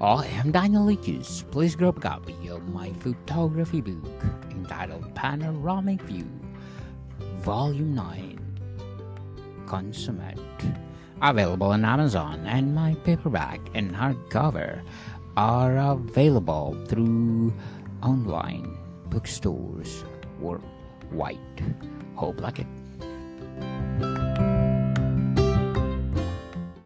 I am Daniel Lucas. Please grab a copy of my photography book entitled Panoramic View, Volume 9, Consummate. Available on Amazon, and my paperback and hardcover are available through online bookstores worldwide. Hope like it.